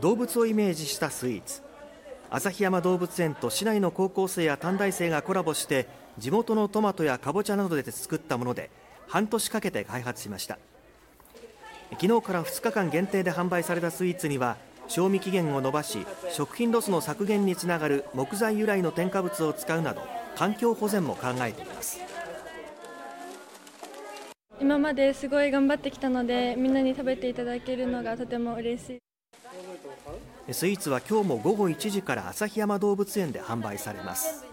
動物をイメージしたスイーツ。旭山動物園と市内の高校生や短大生がコラボして地元のトマトやかぼちゃなどで作ったもので半年かけて開発しました。昨日から2日間限定で販売されたスイーツには賞味期限を延ばし食品ロスの削減につながる木材由来の添加物を使うなど環境保全も考えています。今まですごい頑張ってきたのでみんなに食べていただけるのがとても嬉しい。スイーツは今日も午後1時から旭山動物園で販売されます。